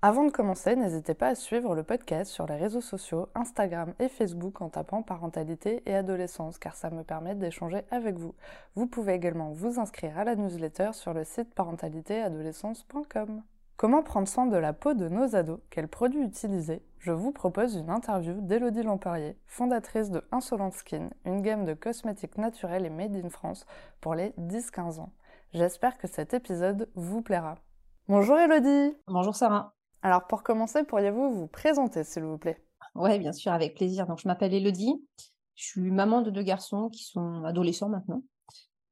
Avant de commencer, n'hésitez pas à suivre le podcast sur les réseaux sociaux, Instagram et Facebook en tapant parentalité et adolescence car ça me permet d'échanger avec vous. Vous pouvez également vous inscrire à la newsletter sur le site parentalitéadolescence.com. Comment prendre soin de la peau de nos ados? Quels produits utiliser? Je vous propose une interview d'Elodie Lamperier, fondatrice de Insolent Skin, une gamme de cosmétiques naturels et made in France pour les 10-15 ans. J'espère que cet épisode vous plaira. Bonjour Elodie Bonjour Sarah alors pour commencer, pourriez-vous vous présenter, s'il vous plaît? Oui, bien sûr, avec plaisir. Donc je m'appelle Elodie, je suis maman de deux garçons qui sont adolescents maintenant.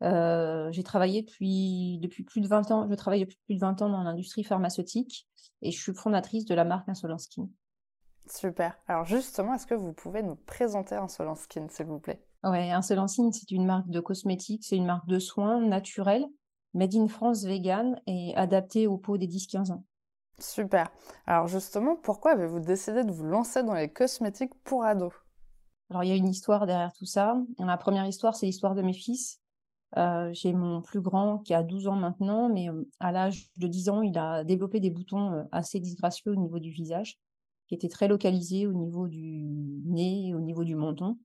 Euh, j'ai travaillé depuis, depuis plus de 20 ans, je travaille depuis plus de 20 ans dans l'industrie pharmaceutique et je suis fondatrice de la marque Insolent Skin. Super. Alors justement, est-ce que vous pouvez nous présenter Insolent Skin, s'il vous plaît? Oui, Insolent Skin, c'est une marque de cosmétiques, c'est une marque de soins naturels, made in France vegan et adaptée aux peaux des 10-15 ans. Super. Alors justement, pourquoi avez-vous décidé de vous lancer dans les cosmétiques pour ados? Alors il y a une histoire derrière tout ça. La première histoire, c'est l'histoire de mes fils. Euh, j'ai mon plus grand qui a 12 ans maintenant, mais euh, à l'âge de 10 ans, il a développé des boutons euh, assez disgracieux au niveau du visage, qui étaient très localisés au niveau du nez, au niveau du menton.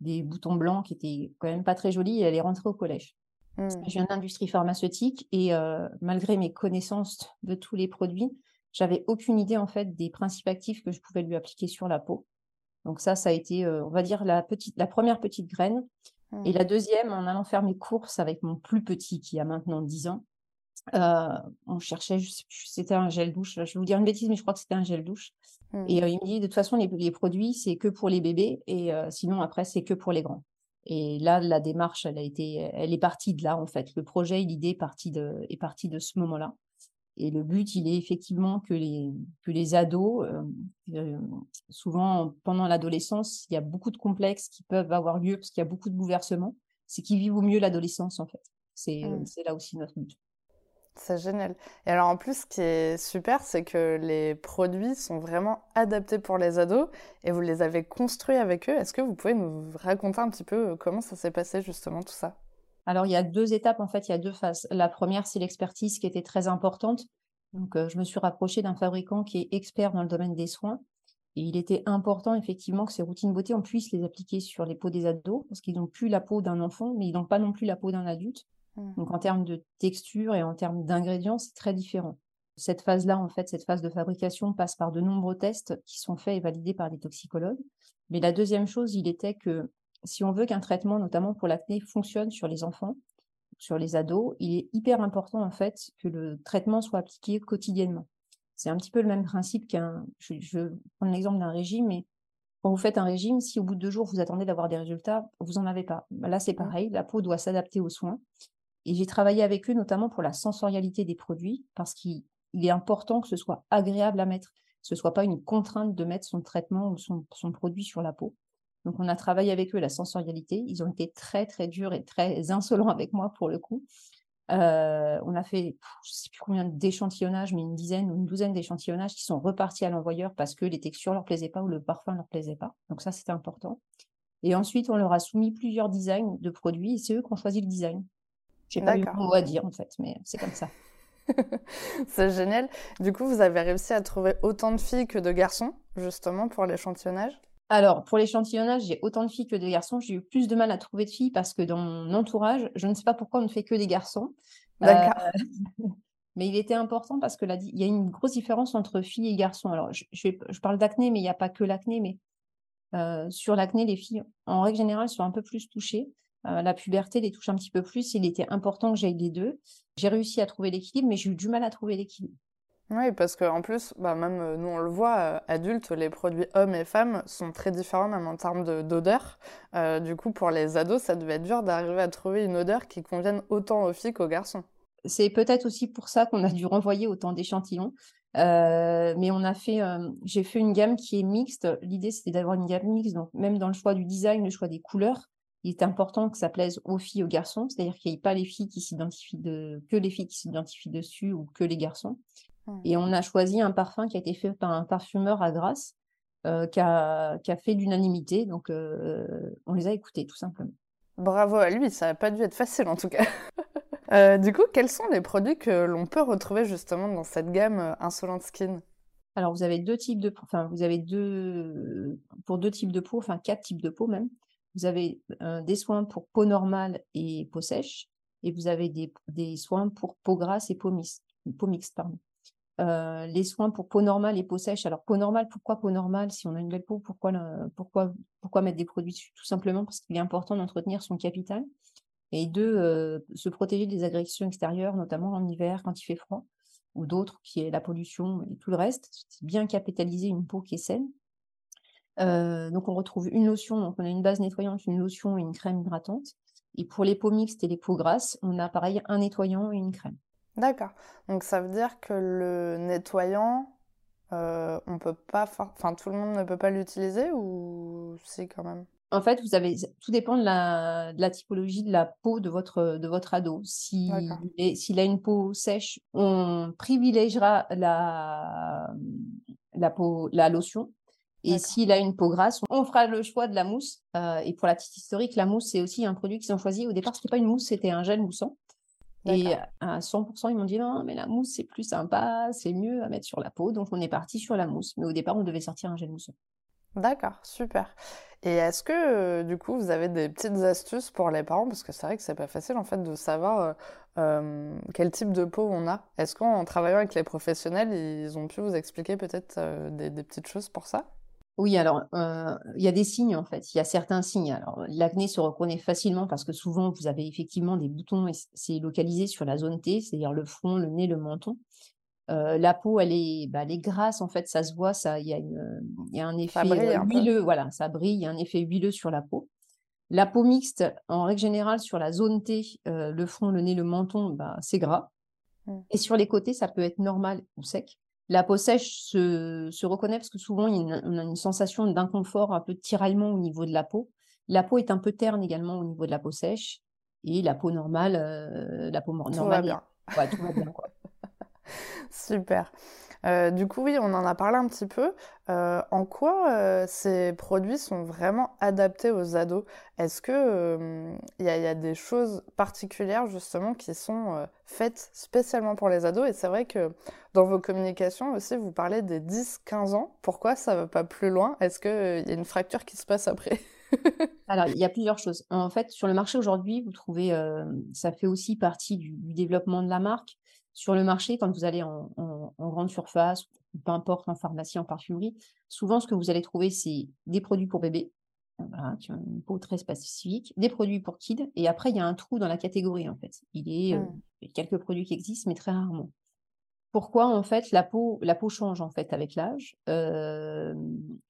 Des boutons blancs qui étaient quand même pas très jolis et elle est rentrée au collège. Mmh. Je viens d'industrie pharmaceutique et euh, malgré mes connaissances de tous les produits, j'avais aucune idée en fait des principes actifs que je pouvais lui appliquer sur la peau. Donc ça, ça a été, euh, on va dire, la, petite, la première petite graine. Et mmh. la deuxième, en allant faire mes courses avec mon plus petit qui a maintenant 10 ans, euh, on cherchait, c'était un gel douche. Je vais vous dire une bêtise, mais je crois que c'était un gel douche. Mmh. Et il me dit, de toute façon, les, les produits, c'est que pour les bébés et sinon, après, c'est que pour les grands. Et là, la démarche, elle a été, elle est partie de là en fait. Le projet, l'idée est partie de, est partie de ce moment-là. Et le but, il est effectivement que les, que les ados, euh, euh, souvent pendant l'adolescence, il y a beaucoup de complexes qui peuvent avoir lieu parce qu'il y a beaucoup de bouleversements. C'est qu'ils vivent au mieux l'adolescence en fait. C'est mmh. là aussi notre but. C'est génial. Et alors en plus, ce qui est super, c'est que les produits sont vraiment adaptés pour les ados et vous les avez construits avec eux. Est-ce que vous pouvez nous raconter un petit peu euh, comment ça s'est passé justement tout ça? Alors il y a deux étapes en fait, il y a deux phases. La première, c'est l'expertise qui était très importante. Donc euh, je me suis rapprochée d'un fabricant qui est expert dans le domaine des soins. Et il était important effectivement que ces routines beauté, on puisse les appliquer sur les peaux des ados, parce qu'ils n'ont plus la peau d'un enfant, mais ils n'ont pas non plus la peau d'un adulte. Mmh. Donc en termes de texture et en termes d'ingrédients, c'est très différent. Cette phase-là, en fait, cette phase de fabrication passe par de nombreux tests qui sont faits et validés par des toxicologues. Mais la deuxième chose, il était que si on veut qu'un traitement, notamment pour l'acné, fonctionne sur les enfants, sur les ados, il est hyper important en fait que le traitement soit appliqué quotidiennement. C'est un petit peu le même principe qu'un. Je, je prends l'exemple d'un régime, mais quand vous faites un régime, si au bout de deux jours vous attendez d'avoir des résultats, vous n'en avez pas. Là, c'est mmh. pareil, la peau doit s'adapter aux soins. Et j'ai travaillé avec eux notamment pour la sensorialité des produits, parce qu'il est important que ce soit agréable à mettre, que ce ne soit pas une contrainte de mettre son traitement ou son, produit sur la peau. Donc on a travaillé avec eux la sensorialité. Ils ont été très très durs et très insolents avec moi pour le coup. Euh, on a fait, je ne sais plus combien d'échantillonnages, mais une dizaine ou une douzaine d'échantillonnages qui sont repartis à l'envoyeur parce que les textures leur plaisaient pas ou le parfum ne leur plaisait pas. Donc ça, c'était important. Et ensuite, on leur a soumis plusieurs designs de produits et c'est eux qui ont choisi le design. J'ai pas eu mot à dire en fait, mais c'est comme ça. c'est génial. Du coup, vous avez réussi à trouver autant de filles que de garçons, justement, pour l'échantillonnage? Alors, pour l'échantillonnage, j'ai autant de filles que de garçons. J'ai eu plus de mal à trouver de filles parce que dans mon entourage, je ne sais pas pourquoi on ne fait que des garçons. D'accord. Euh, mais il était important parce que là, il y a une grosse différence entre filles et garçons. Alors, je, je, parle d'acné, mais il n'y a pas que l'acné. Mais euh, sur l'acné, les filles, en règle générale, sont un peu plus touchées. Euh, la puberté les touche un petit peu plus. Il était important que j'aille les deux. J'ai réussi à trouver l'équilibre, mais j'ai eu du mal à trouver l'équilibre. Oui, parce qu'en plus, bah, même euh, nous on le voit, euh, adultes, les produits hommes et femmes sont très différents, même en termes d'odeur. du coup, pour les ados, ça devait être dur d'arriver à trouver une odeur qui convienne autant aux filles qu'aux garçons. C'est peut-être aussi pour ça qu'on a dû renvoyer autant d'échantillons. mais on a fait, j'ai fait une gamme qui est mixte. L'idée c'était d'avoir une gamme mixte, donc même dans le choix du design, le choix des couleurs, il est important que ça plaise aux filles, aux garçons, c'est-à-dire qu'il n'y ait pas les filles qui s'identifient de, que les filles qui s'identifient dessus ou que les garçons. Mmh. Et on a choisi un parfum qui a été fait par un parfumeur à Grasse, euh, qui, a, qui, a, fait l'unanimité. Donc, euh, on les a écoutés, tout simplement. Bravo à lui, ça n'a pas dû être facile en tout cas. euh, du coup, quels sont les produits que l'on peut retrouver justement dans cette gamme Insolent Skin? Alors, vous avez deux types de, enfin, vous avez deux, pour deux types de peau, enfin quatre types de peau même. Vous avez des soins pour peau normale et peau sèche, et vous avez des, soins pour peau grasse et peau mixte. Euh, les soins pour peau normale et peau sèche. Alors, peau normale, pourquoi peau normale? Si on a une belle peau, pourquoi, pourquoi, pourquoi mettre des produits dessus? Tout simplement parce qu'il est important d'entretenir son capital. Et deux, euh, se protéger des agressions extérieures, notamment en hiver quand il fait froid, ou d'autres, qui est la pollution et tout le reste. Bien capitaliser une peau qui est saine. Euh, donc, on retrouve une lotion, donc on a une base nettoyante, une lotion et une crème hydratante. Et pour les peaux mixtes et les peaux grasses, on a pareil un nettoyant et une crème. D'accord. Donc ça veut dire que le nettoyant, euh, on peut pas, enfin tout le monde ne peut pas l'utiliser ou c'est quand même? En fait, vous avez, tout dépend de la, de la typologie de la peau de votre, de votre ado. Si, s'il a une peau sèche, on privilégiera la, la, peau, la lotion. Et s'il a une peau grasse, on fera le choix de la mousse. Euh, et pour la petite historique, la mousse, c'est aussi un produit qu'ils ont choisi. Au départ, ce n'était pas une mousse, c'était un gel moussant. Et à 100%, ils m'ont dit non, mais la mousse, c'est plus sympa, c'est mieux à mettre sur la peau. Donc, on est parti sur la mousse. Mais au départ, on devait sortir un gel mousseux. D'accord, super. Et est-ce que, euh, du coup, vous avez des petites astuces pour les parents? Parce que c'est vrai que c'est pas facile, en fait, de savoir euh, euh, quel type de peau on a. Est-ce qu'en travaillant avec les professionnels, ils ont pu vous expliquer peut-être des, des petites choses pour ça? Oui, alors, il y a des signes, en fait. Il y a certains signes. Alors, l'acné se reconnaît facilement parce que souvent, vous avez effectivement des boutons et c'est localisé sur la zone T, c'est-à-dire le front, le nez, le menton. la peau, elle est, bah, elle est grasse, en fait, ça se voit, ça, il y a, y a un effet huileux, voilà, ça brille, il y a un effet huileux sur la peau. La peau mixte, en règle générale, sur la zone T, le front, le nez, le menton, bah, c'est gras. Mmh. Et sur les côtés, ça peut être normal ou sec. La peau sèche se, reconnaît parce que souvent, on a une sensation d'inconfort, un peu de tiraillement au niveau de la peau. La peau est un peu terne également au niveau de la peau sèche. Et la peau normale, euh, la peau normale. Tout va bien. tout va bien Super. Euh, du coup, oui, on en a parlé un petit peu. Euh, en quoi euh, ces produits sont vraiment adaptés aux ados? Est-ce que il y, a des choses particulières justement qui sont faites spécialement pour les ados? Et c'est vrai que dans vos communications aussi, vous parlez des 10-15 ans. Pourquoi ça va pas plus loin? Est-ce qu'il y a une fracture qui se passe après? Alors, il y a plusieurs choses. En fait, sur le marché aujourd'hui, vous trouvez, ça fait aussi partie du, développement de la marque. Sur le marché, quand vous allez en, grande surface, peu importe, en pharmacie, en parfumerie, souvent ce que vous allez trouver, c'est des produits pour bébés, voilà, qui ont une peau très spécifique, des produits pour kids, et après, il y a un trou dans la catégorie, en fait. Il est, euh, mmh. y a quelques produits qui existent, mais très rarement. Pourquoi, en fait, la peau, la peau change, en fait, avec l'âge euh,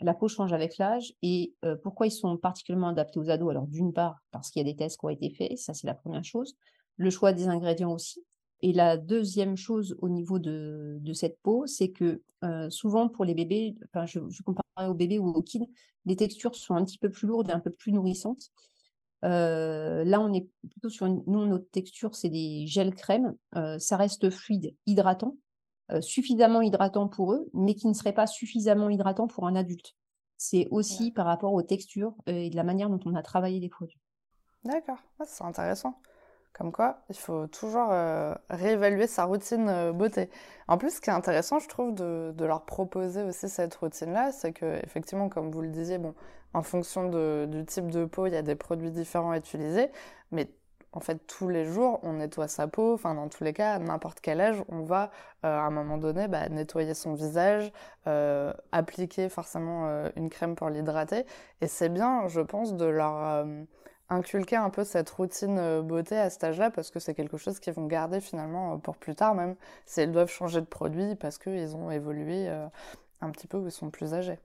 La peau change avec l'âge, et euh, pourquoi ils sont particulièrement adaptés aux ados? Alors, d'une part, parce qu'il y a des tests qui ont été faits, ça, c'est la première chose. Le choix des ingrédients aussi, et la deuxième chose au niveau de, cette peau, c'est que souvent pour les bébés, enfin je, je compare aux bébés ou aux kids, les textures sont un petit peu plus lourdes et un peu plus nourrissantes. là, on est plutôt sur une, nous notre texture, c'est des gels crème. ça reste fluide, hydratant, suffisamment hydratant pour eux, mais qui ne serait pas suffisamment hydratant pour un adulte. C'est aussi par rapport aux textures et de la manière dont on a travaillé les produits. D'accord, ah, c'est intéressant. Comme quoi, il faut toujours euh, réévaluer sa routine euh, beauté. En plus, ce qui est intéressant, je trouve, de, leur proposer aussi cette routine-là, c'est que, effectivement, comme vous le disiez, bon, en fonction du type de peau, il y a des produits différents à utiliser, mais en fait, tous les jours, on nettoie sa peau. Enfin, dans tous les cas, à n'importe quel âge, on va, euh, à un moment donné, bah, nettoyer son visage, appliquer forcément une crème pour l'hydrater. Et c'est bien, je pense, de leur inculquer un peu cette routine euh, beauté à cet âge-là parce que c'est quelque chose qu'ils vont garder finalement euh, pour plus tard même si elles doivent changer de produit parce qu'ils ont évolué euh, un petit peu ou sont plus âgés.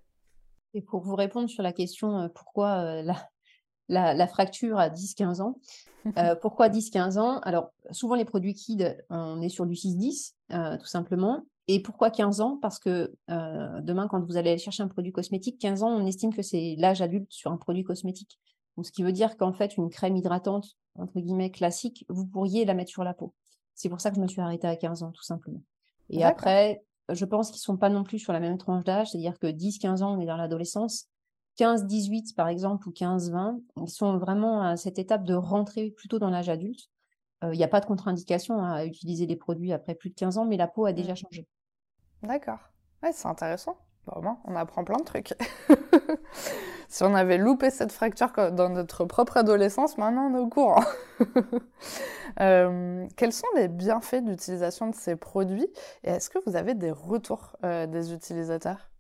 Et pour vous répondre sur la question pourquoi la, la, fracture à 10-15 ans, pourquoi 10-15 ans? Alors souvent les produits kids, on est sur du 6-10 tout simplement. Et pourquoi 15 ans? Parce que demain, quand vous allez chercher un produit cosmétique, 15 ans, on estime que c'est l'âge adulte sur un produit cosmétique. Donc, ce qui veut dire qu'en fait, une crème hydratante, entre guillemets, classique, vous pourriez la mettre sur la peau. C'est pour ça que je me suis arrêtée à 15 ans, tout simplement. Et après, je pense qu'ils ne sont pas non plus sur la même tranche d'âge, c'est-à-dire que 10-15 ans, on est dans l'adolescence. 15-18, par exemple, ou 15-20, ils sont vraiment à cette étape de rentrer plutôt dans l'âge adulte. Euh, il n'y a pas de contre-indication à utiliser des produits après plus de 15 ans, mais la peau a déjà mmh. changé. D'accord. Ouais, c'est intéressant. On apprend plein de trucs. si on avait loupé cette fracture dans notre propre adolescence, maintenant on est au courant. Euh, quels sont les bienfaits d'utilisation de ces produits et est-ce que vous avez des retours euh, des utilisateurs?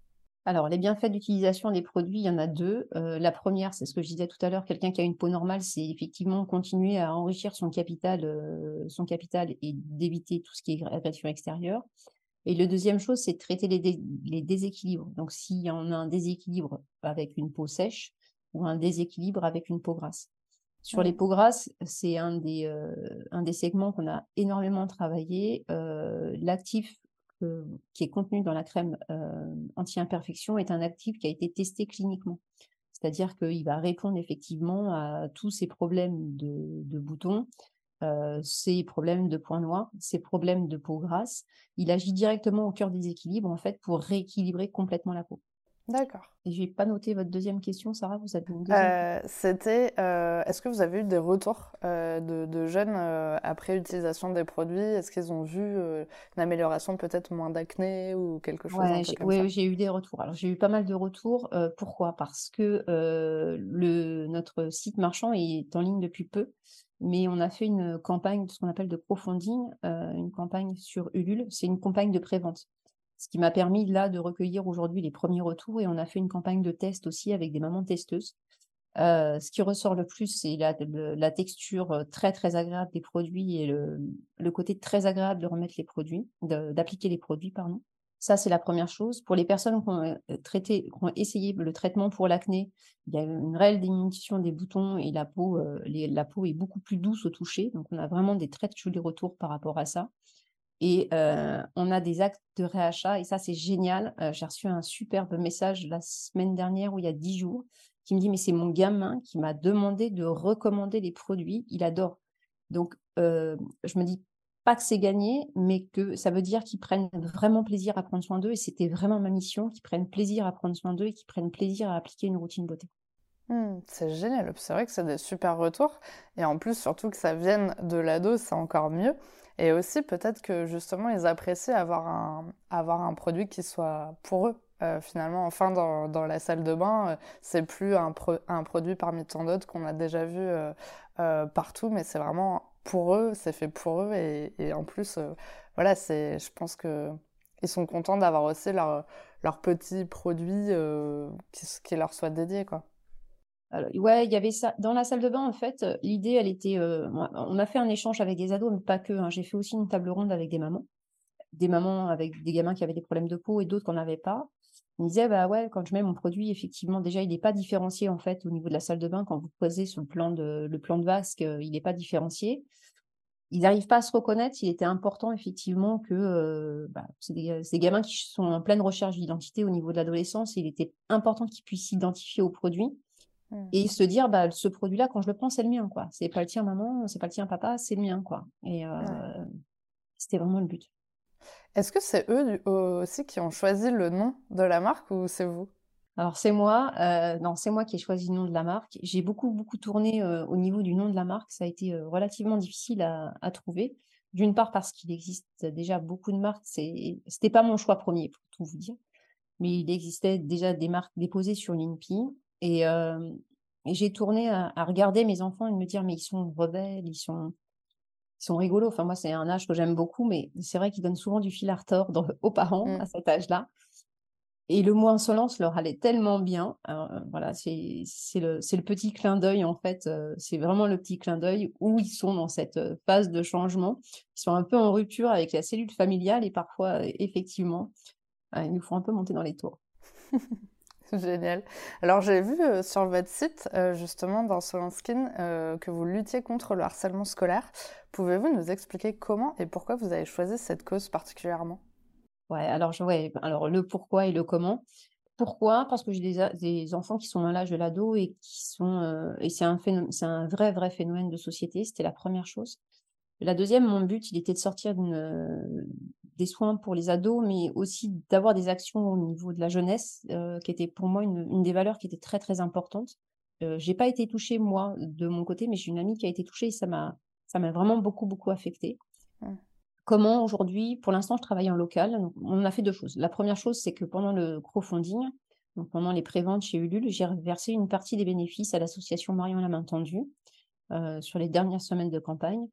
Alors, les bienfaits d'utilisation des produits, il y en a deux. Euh, la première, c'est ce que je disais tout à l'heure, quelqu'un qui a une peau normale, c'est effectivement continuer à enrichir son capital, son capital et d'éviter tout ce qui est agression extérieure. Et le deuxième chose, c'est de traiter les, déséquilibres. Donc, s'il y en a un déséquilibre avec une peau sèche ou un déséquilibre avec une peau grasse. Sur les peaux grasses, c'est un, des, euh, un des segments qu'on a énormément travaillé. Euh, l'actif qui est contenu dans la crème euh, anti-imperfection est un actif qui a été testé cliniquement. C'est-à-dire qu'il va répondre effectivement à tous ces problèmes de boutons, euh, ces problèmes de points noirs, ces problèmes de peau grasse. Il agit directement au cœur des équilibres, en fait, pour rééquilibrer complètement la peau. D'accord. Et je n'ai pas noté votre deuxième question, Sarah, vous avez une euh, C'était, euh, est-ce que vous avez eu des retours de, jeunes après utilisation des produits? Est-ce qu'ils ont vu une amélioration, peut-être moins d'acné ou quelque chose Oui, j'ai eu des retours. Alors, j'ai eu pas mal de retours. pourquoi? Parce que le, notre site marchand est en ligne depuis peu mais on a fait une campagne, ce qu'on appelle de crowdfunding, euh, une campagne sur Ulule. C'est une campagne de prévente. Ce qui m'a permis là de recueillir aujourd'hui les premiers retours et on a fait une campagne de test aussi avec des mamans testeuses. Euh, ce qui ressort le plus, c'est la, texture euh, très très agréable des produits et le côté très agréable de remettre les produits, d'appliquer les produits, pardon. Ça, c'est la première chose. Pour les personnes qui ont, euh, traité, qui ont essayé le traitement pour l'acné, il y a une réelle diminution des boutons et la peau, euh, est beaucoup plus douce au toucher. Donc, on a vraiment des très jolis retours par rapport à ça. Et euh, on a des actes de réachat et ça, c'est génial. J'ai reçu un superbe message la semaine dernière ou il y a dix jours qui me dit, mais c'est mon gamin qui m'a demandé de recommander les produits. Il adore. Donc, je me dis, pas que c'est gagné, mais que ça veut dire qu'ils prennent vraiment plaisir à prendre soin d'eux. Et c'était vraiment ma mission, qu'ils prennent plaisir à prendre soin d'eux et qu'ils prennent plaisir à appliquer une routine beauté. Mmh, c'est génial. C'est vrai que c'est des super retours. Et en plus, surtout que ça vienne de l'ado, c'est encore mieux. Et aussi, peut-être que justement, ils apprécient avoir un, avoir un produit qui soit pour eux. Euh, finalement, enfin, dans, dans, la salle de bain, euh, c'est plus un, un, produit parmi tant d'autres qu'on a déjà vu euh, partout, mais c'est vraiment pour eux, c'est fait pour eux. Et, en plus, euh, voilà, c'est, je pense que ils sont contents d'avoir aussi leur, leur petit produit euh, qui, leur soit dédié, quoi. Ouais, il y avait ça. Dans la salle de bain, en fait, l'idée, elle était. Euh, on a fait un échange avec des ados, mais pas que. Hein. J'ai fait aussi une table ronde avec des mamans. Des mamans avec des gamins qui avaient des problèmes de peau et d'autres qu'on n'avait pas. Ils me disaient, bah ouais, quand je mets mon produit, effectivement, déjà, il n'est pas différencié, en fait, au niveau de la salle de bain. Quand vous posez sur le plan de, le plan de vasque, il n'est pas différencié ils n'arrivent pas à se reconnaître. Il était important, effectivement, que euh, bah, c'est des, gamins qui sont en pleine recherche d'identité au niveau de l'adolescence. Il était important qu'ils puissent s'identifier au produit mmh. et se dire bah, ce produit-là, quand je le prends, c'est le mien. quoi. C'est pas le tien, maman, c'est pas le tien, papa, c'est le mien. quoi. Et euh, c'était vraiment le but. Est-ce que c'est eux aussi qui ont choisi le nom de la marque ou c'est vous? Alors c'est moi, euh, non, c'est moi qui ai choisi le nom de la marque. J'ai beaucoup, beaucoup tourné euh, au niveau du nom de la marque. Ça a été euh, relativement difficile à, trouver. D'une part parce qu'il existe déjà beaucoup de marques. C'était pas mon choix premier pour tout vous dire, mais il existait déjà des marques déposées sur l'INPI. Et, j'ai tourné à, regarder mes enfants et me dire mais ils sont rebelles, ils sont, ils sont rigolos. Enfin moi c'est un âge que j'aime beaucoup, mais c'est vrai qu'ils donnent souvent du fil à retordre aux parents mmh. à cet âge-là. Et le mot insolence leur allait tellement bien. Euh, voilà, c'est le, le, petit clin d'œil, en fait. Euh, c'est vraiment le petit clin d'œil où ils sont dans cette euh, phase de changement. Ils sont un peu en rupture avec la cellule familiale et parfois, effectivement, ils nous font un peu monter dans les tours. Génial. Alors j'ai vu sur votre site, justement, dans Solon Skin, que vous luttiez contre le harcèlement scolaire. Pouvez-vous nous expliquer comment et pourquoi vous avez choisi cette cause particulièrement? Ouais, alors, je, ouais, alors le pourquoi et le comment. Pourquoi? Parce que j'ai des, enfants qui sont dans l'âge de l'ado et qui sont et c'est un c'est un vrai vrai phénomène de société. C'était la première chose. La deuxième, mon but, il était de sortir des soins pour les ados, mais aussi d'avoir des actions au niveau de la jeunesse, qui était pour moi une, une, des valeurs qui était très très importante. Euh, j'ai pas été touchée moi de mon côté, mais j'ai une amie qui a été touchée et ça m'a ça m'a vraiment beaucoup beaucoup affectée. Comment aujourd'hui, pour l'instant, je travaille en local. on a fait deux choses. La première chose, c'est que pendant le crowdfunding, donc pendant les préventes chez Ulule, j'ai versé une partie des bénéfices à l'association Marion la main tendue euh, sur les dernières semaines de campagne.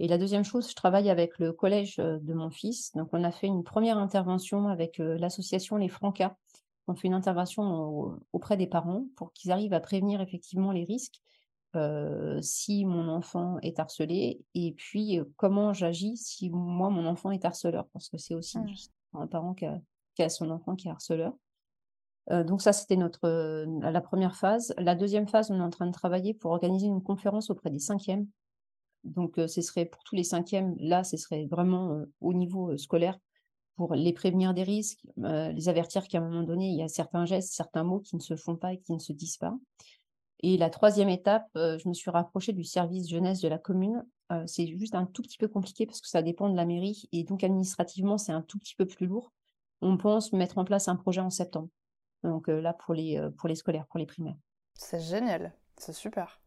Et la deuxième chose, je travaille avec le collège euh, de mon fils. Donc, on a fait une première intervention avec euh, l'association Les Francas. On fait une intervention auprès des parents pour qu'ils arrivent à prévenir effectivement les risques euh, si mon enfant est harcelé et puis comment j'agis si moi mon enfant est harceleur? Parce que c'est aussi mmh. un parent qui a, son enfant qui est harceleur. Euh, donc ça c'était notre la première phase. La deuxième phase, on est en train de travailler pour organiser une conférence auprès des cinquièmes. Donc ce serait pour tous les cinquièmes, là ce serait vraiment au niveau scolaire pour les prévenir des risques, les avertir qu'à un moment donné, il y a certains gestes, certains mots qui ne se font pas et qui ne se disent pas. Et la troisième étape, je me suis rapprochée du service jeunesse de la commune. c'est juste un tout petit peu compliqué parce que ça dépend de la mairie et donc administrativement, c'est un tout petit peu plus lourd. On pense mettre en place un projet en septembre. Donc là, pour les, pour les scolaires, pour les primaires. C'est génial, c'est super.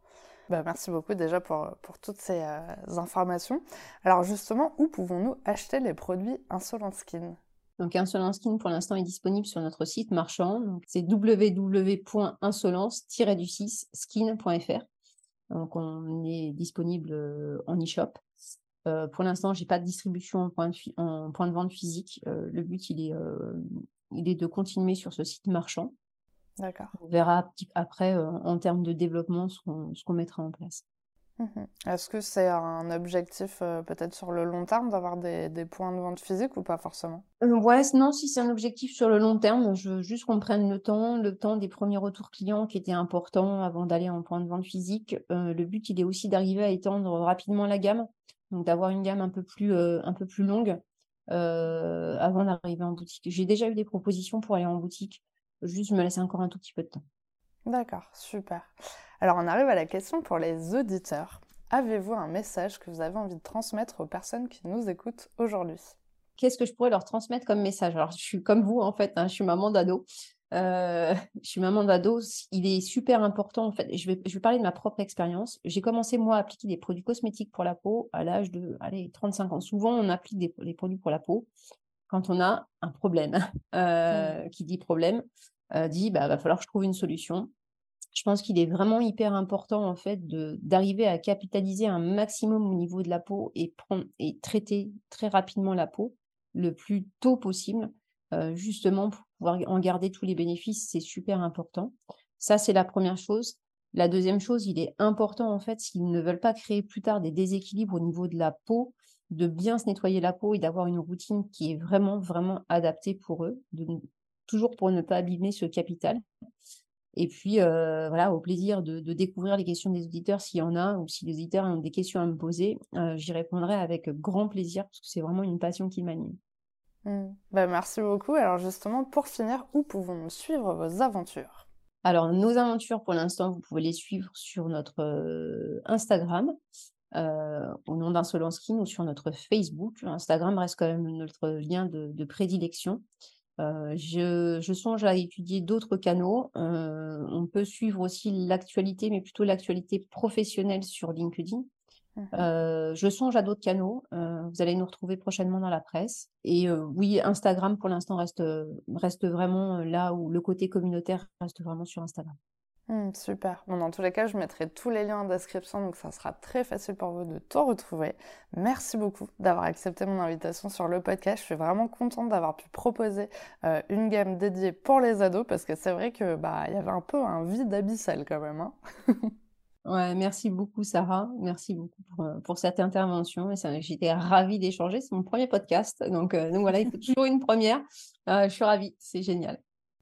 Bah, merci beaucoup déjà pour, pour toutes ces informations. Alors justement, où pouvons-nous acheter les produits Insolent Skin? Donc Insolence Skin pour l'instant est disponible sur notre site marchand. C'est www.insolence-du6skin.fr. Donc on est disponible euh, en e-shop. Euh, pour l'instant, j'ai pas de distribution en point de, en point de vente physique. Euh, le but, il est, il est de continuer sur ce site marchand. D'accord. On verra après, en termes de développement, ce qu'on mettra en place. Mhm. Est-ce que c'est un objectif euh, peut-être sur le long terme d'avoir des, points de vente physiques ou pas forcément? Euh, Ouais, non, si c'est un objectif sur le long terme, je veux juste qu'on prenne le temps, le temps des premiers retours clients qui étaient importants avant d'aller en point de vente physique. Euh, le but, il est aussi d'arriver à étendre rapidement la gamme, donc d'avoir une gamme un peu plus, un peu plus longue avant d'arriver en boutique. J'ai déjà eu des propositions pour aller en boutique, juste me laisser encore un tout petit peu de temps. D'accord, super. Alors on arrive à la question pour les auditeurs. Avez-vous un message que vous avez envie de transmettre aux personnes qui nous écoutent aujourd'hui? Qu'est-ce que je pourrais leur transmettre comme message? Alors je suis comme vous en fait, hein, je suis maman d'ado. Euh, je suis maman d'ado, il est super important en fait. Je vais, je vais parler de ma propre expérience. J'ai commencé moi à appliquer des produits cosmétiques pour la peau à l'âge de allez, 35 ans. Souvent on applique des, produits pour la peau quand on a un problème. Euh, mmh. Qui dit problème euh, dit bah va falloir que je trouve une solution je pense qu'il est vraiment hyper important en fait d'arriver à capitaliser un maximum au niveau de la peau et prendre et traiter très rapidement la peau le plus tôt possible, euh, justement pour pouvoir en garder tous les bénéfices, c'est super important. Ça, c'est la première chose. La deuxième chose, il est important en fait, s'ils ne veulent pas créer plus tard des déséquilibres au niveau de la peau, de bien se nettoyer la peau et d'avoir une routine qui est vraiment, vraiment adaptée pour eux, toujours pour ne pas abîmer ce capital. Et puis, euh, voilà, au plaisir de, découvrir les questions des auditeurs s'il y en a, ou si les auditeurs ont des questions à me poser, euh, j'y répondrai avec grand plaisir, parce que c'est vraiment une passion qui m'anime. Mmh. Bah, merci beaucoup. Alors justement, pour finir, où pouvons-nous suivre vos aventures? Alors, nos aventures, pour l'instant, vous pouvez les suivre sur notre euh, Instagram, au nom d'Insolence Skin, ou sur notre Facebook. Instagram reste quand même notre lien de prédilection. Euh, je, songe à étudier d'autres canaux. Euh, on peut suivre aussi l'actualité, mais plutôt l'actualité professionnelle sur LinkedIn. Mmh euh, je songe à d'autres canaux. vous allez nous retrouver prochainement dans la presse. Et oui, Instagram pour l'instant reste, reste vraiment là où le côté communautaire reste vraiment sur Instagram. Hmm, super. Bon, dans tous les cas, je mettrai tous les liens en description, donc ça sera très facile pour vous de tout retrouver. Merci beaucoup d'avoir accepté mon invitation sur le podcast. Je suis vraiment contente d'avoir pu proposer euh, une gamme dédiée pour les ados, parce que c'est vrai que bah il y avait un peu un vide abyssal quand même. Hein. ouais, merci beaucoup Sarah. Merci beaucoup pour, euh, cette intervention. J'étais ravie d'échanger. C'est mon premier podcast, donc, euh, voilà, il faut toujours une première. je suis ravie, c'est génial.